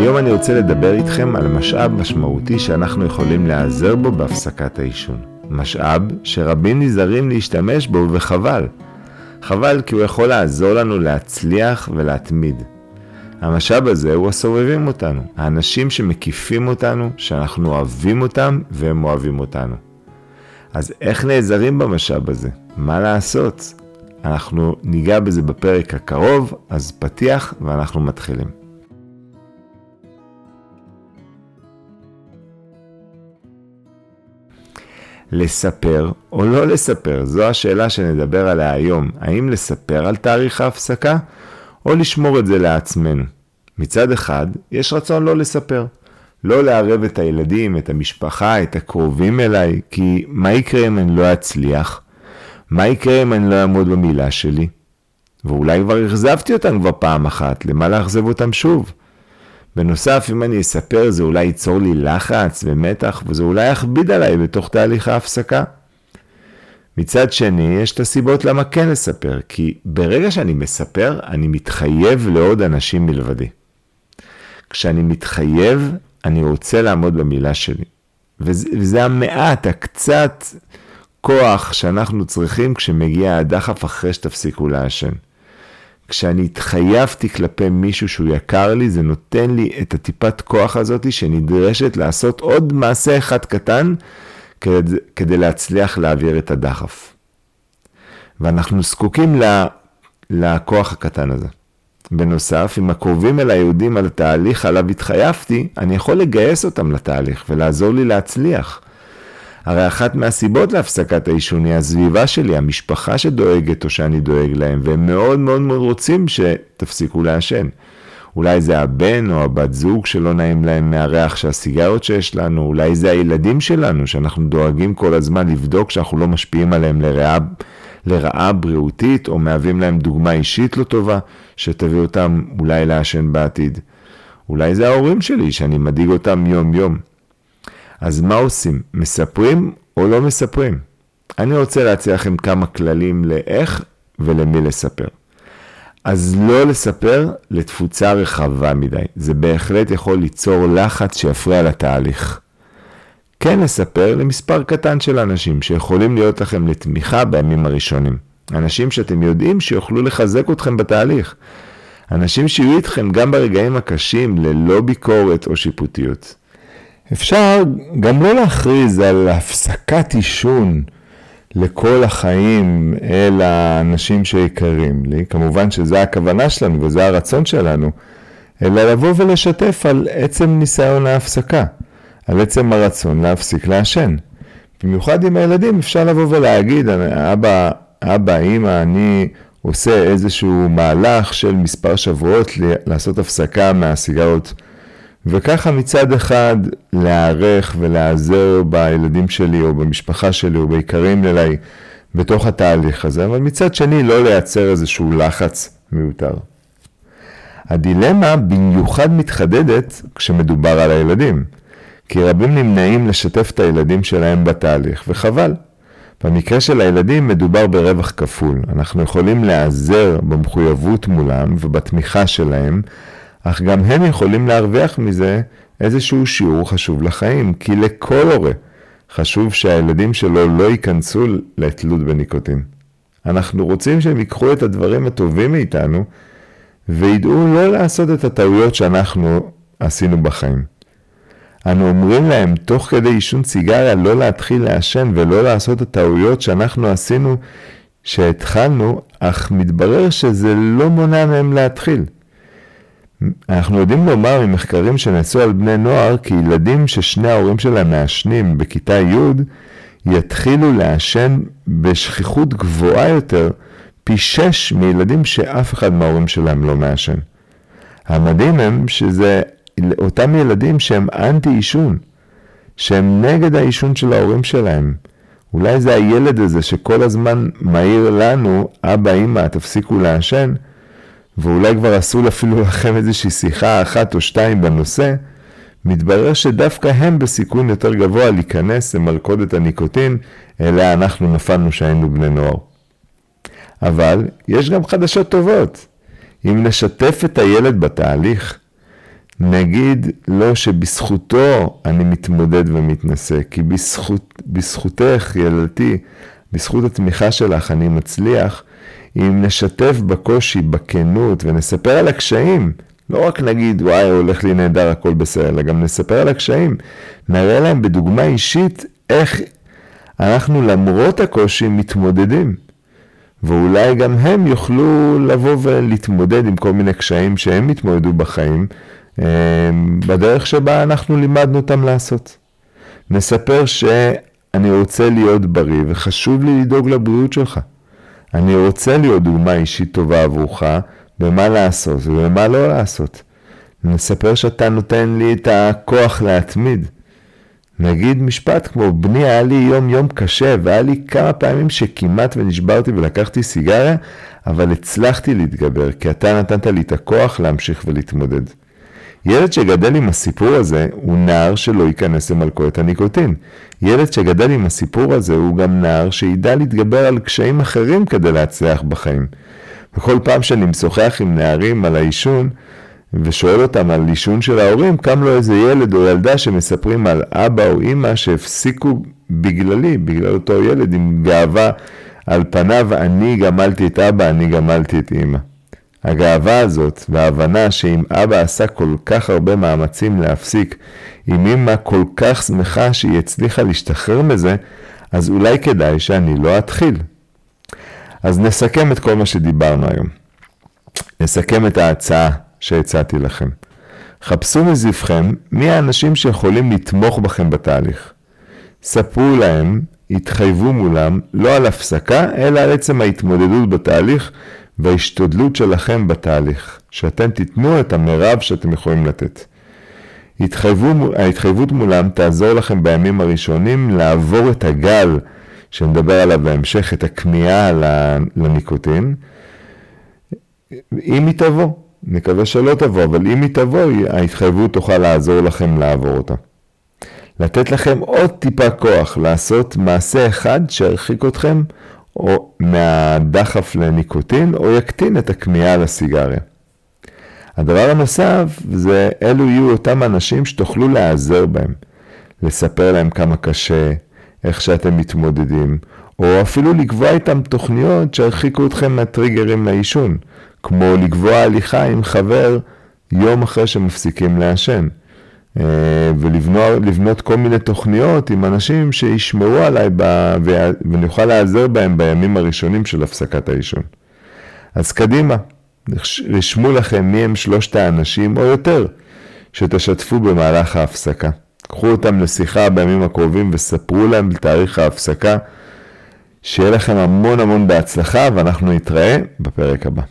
היום אני רוצה לדבר איתכם על משאב משמעותי שאנחנו יכולים להיעזר בו בהפסקת העישון. משאב שרבים נזהרים להשתמש בו וחבל. חבל כי הוא יכול לעזור לנו להצליח ולהתמיד. המשאב הזה הוא הסובבים אותנו, האנשים שמקיפים אותנו, שאנחנו אוהבים אותם והם אוהבים אותנו. אז איך נעזרים במשאב הזה? מה לעשות? אנחנו ניגע בזה בפרק הקרוב, אז פתיח ואנחנו מתחילים. לספר או לא לספר, זו השאלה שנדבר עליה היום. האם לספר על תאריך ההפסקה או לשמור את זה לעצמנו? מצד אחד, יש רצון לא לספר. לא לערב את הילדים, את המשפחה, את הקרובים אליי, כי מה יקרה אם אני לא אצליח? מה יקרה אם אני לא אעמוד במילה שלי? ואולי כבר אכזבתי אותם כבר פעם אחת, למה לאכזב אותם שוב? בנוסף, אם אני אספר, זה אולי ייצור לי לחץ ומתח, וזה אולי יכביד עליי בתוך תהליך ההפסקה. מצד שני, יש את הסיבות למה כן לספר, כי ברגע שאני מספר, אני מתחייב לעוד אנשים מלבדי. כשאני מתחייב, אני רוצה לעמוד במילה שלי. וזה, וזה המעט, הקצת כוח שאנחנו צריכים כשמגיע הדחף אחרי שתפסיקו לעשן. כשאני התחייבתי כלפי מישהו שהוא יקר לי, זה נותן לי את הטיפת כוח הזאת שנדרשת לעשות עוד מעשה אחד קטן כדי, כדי להצליח להעביר את הדחף. ואנחנו זקוקים לכוח הקטן הזה. בנוסף, אם הקרובים אל היהודים על התהליך עליו התחייבתי, אני יכול לגייס אותם לתהליך ולעזור לי להצליח. הרי אחת מהסיבות להפסקת העישון היא הסביבה שלי, המשפחה שדואגת או שאני דואג להם, והם מאוד מאוד מאוד רוצים שתפסיקו לעשן. אולי זה הבן או הבת זוג שלא נעים להם מהריח של הסיגריות שיש לנו, אולי זה הילדים שלנו שאנחנו דואגים כל הזמן לבדוק שאנחנו לא משפיעים עליהם לרעה, לרעה בריאותית או מהווים להם דוגמה אישית לא טובה שתביא אותם אולי לעשן בעתיד. אולי זה ההורים שלי שאני מדאיג אותם יום יום. אז מה עושים? מספרים או לא מספרים? אני רוצה להציע לכם כמה כללים לאיך ולמי לספר. אז לא לספר לתפוצה רחבה מדי, זה בהחלט יכול ליצור לחץ שיפריע לתהליך. כן לספר למספר קטן של אנשים שיכולים להיות לכם לתמיכה בימים הראשונים. אנשים שאתם יודעים שיוכלו לחזק אתכם בתהליך. אנשים שיהיו איתכם גם ברגעים הקשים ללא ביקורת או שיפוטיות. אפשר גם לא להכריז על הפסקת עישון לכל החיים אל האנשים שיקרים לי, כמובן שזו הכוונה שלנו וזה הרצון שלנו, אלא לבוא ולשתף על עצם ניסיון ההפסקה, על עצם הרצון להפסיק לעשן. במיוחד עם הילדים אפשר לבוא ולהגיד, אבא, אבא, אמא, אני עושה איזשהו מהלך של מספר שבועות לעשות הפסקה מהסיגרות וככה מצד אחד להיערך ולהיעזר בילדים שלי או במשפחה שלי או בעיקרים אליי בתוך התהליך הזה, אבל מצד שני לא לייצר איזשהו לחץ מיותר. הדילמה במיוחד מתחדדת כשמדובר על הילדים, כי רבים נמנעים לשתף את הילדים שלהם בתהליך, וחבל. במקרה של הילדים מדובר ברווח כפול. אנחנו יכולים להיעזר במחויבות מולם ובתמיכה שלהם, אך גם הם יכולים להרוויח מזה איזשהו שיעור חשוב לחיים, כי לכל הורה חשוב שהילדים שלו לא ייכנסו לתלות בניקוטין. אנחנו רוצים שהם ייקחו את הדברים הטובים מאיתנו וידעו לא לעשות את הטעויות שאנחנו עשינו בחיים. אנו אומרים להם תוך כדי עישון סיגריה לא להתחיל לעשן ולא לעשות את הטעויות שאנחנו עשינו שהתחלנו, אך מתברר שזה לא מונע מהם להתחיל. אנחנו יודעים לומר ממחקרים שנעשו על בני נוער כי ילדים ששני ההורים שלהם מעשנים בכיתה י' יתחילו לעשן בשכיחות גבוהה יותר פי שש מילדים שאף אחד מההורים שלהם לא מעשן. המדהים הם שזה אותם ילדים שהם אנטי עישון, שהם נגד העישון של ההורים שלהם. אולי זה הילד הזה שכל הזמן מעיר לנו, אבא, אמא, תפסיקו לעשן, ואולי כבר עשו אפילו לכם איזושהי שיחה אחת או שתיים בנושא, מתברר שדווקא הם בסיכון יותר גבוה להיכנס למלכודת הניקוטין, אליה אנחנו נפלנו שהיינו בני נוער. אבל יש גם חדשות טובות. אם נשתף את הילד בתהליך, נגיד לו שבזכותו אני מתמודד ומתנשא, כי בזכות, בזכותך, ילדתי, בזכות התמיכה שלך אני מצליח, אם נשתף בקושי, בכנות, ונספר על הקשיים, לא רק נגיד, וואי, הולך לי נהדר, הכל בסדר, אלא גם נספר על הקשיים. נראה להם בדוגמה אישית איך אנחנו למרות הקושי מתמודדים. ואולי גם הם יוכלו לבוא ולהתמודד עם כל מיני קשיים שהם התמודדו בחיים, אה, בדרך שבה אנחנו לימדנו אותם לעשות. נספר שאני רוצה להיות בריא וחשוב לי לדאוג לבריאות שלך. אני רוצה להיות דוגמה אישית טובה עבורך במה לעשות ובמה לא לעשות. נספר שאתה נותן לי את הכוח להתמיד. נגיד משפט כמו, בני היה לי יום יום קשה, והיה לי כמה פעמים שכמעט ונשברתי ולקחתי סיגריה, אבל הצלחתי להתגבר, כי אתה נתנת לי את הכוח להמשיך ולהתמודד. ילד שגדל עם הסיפור הזה הוא נער שלא ייכנס למלכודת הניקוטין. ילד שגדל עם הסיפור הזה הוא גם נער שידע להתגבר על קשיים אחרים כדי להצליח בחיים. וכל פעם שאני משוחח עם נערים על העישון, ושואל אותם על עישון של ההורים, קם לו איזה ילד או ילדה שמספרים על אבא או אימא שהפסיקו בגללי, בגלל אותו ילד עם גאווה על פניו, אני גמלתי את אבא, אני גמלתי את אימא. הגאווה הזאת וההבנה שאם אבא עשה כל כך הרבה מאמצים להפסיק, אם אימא כל כך שמחה שהיא הצליחה להשתחרר מזה, אז אולי כדאי שאני לא אתחיל. אז נסכם את כל מה שדיברנו היום. נסכם את ההצעה שהצעתי לכם. חפשו מזבחם מי האנשים שיכולים לתמוך בכם בתהליך. ספרו להם, התחייבו מולם, לא על הפסקה, אלא על עצם ההתמודדות בתהליך וההשתדלות שלכם בתהליך, שאתם תיתנו את המרב שאתם יכולים לתת. התחייבו, ההתחייבות מולם תעזור לכם בימים הראשונים לעבור את הגל שנדבר עליו בהמשך, את הכמיהה לניקוטין, אם היא תבוא. נקווה שלא תבוא, אבל אם היא תבוא, ההתחייבות תוכל לעזור לכם לעבור אותה. לתת לכם עוד טיפה כוח לעשות מעשה אחד שירחיק אתכם או מהדחף לניקוטין, או יקטין את הכמיהה לסיגריה. הדבר הנוסף זה אלו יהיו אותם אנשים שתוכלו להיעזר בהם, לספר להם כמה קשה, איך שאתם מתמודדים, או אפילו לקבוע איתם תוכניות שירחיקו אתכם מהטריגרים לעישון, כמו לקבוע הליכה עם חבר יום אחרי שמפסיקים לעשן. אה, ולבנות כל מיני תוכניות עם אנשים שישמעו עליי ב... ואני אוכל להיעזר בהם בימים הראשונים של הפסקת העישון. אז קדימה, רשמו לכם מי הם שלושת האנשים או יותר שתשתפו במהלך ההפסקה. קחו אותם לשיחה בימים הקרובים וספרו להם על תאריך ההפסקה. שיהיה לכם המון המון בהצלחה ואנחנו נתראה בפרק הבא.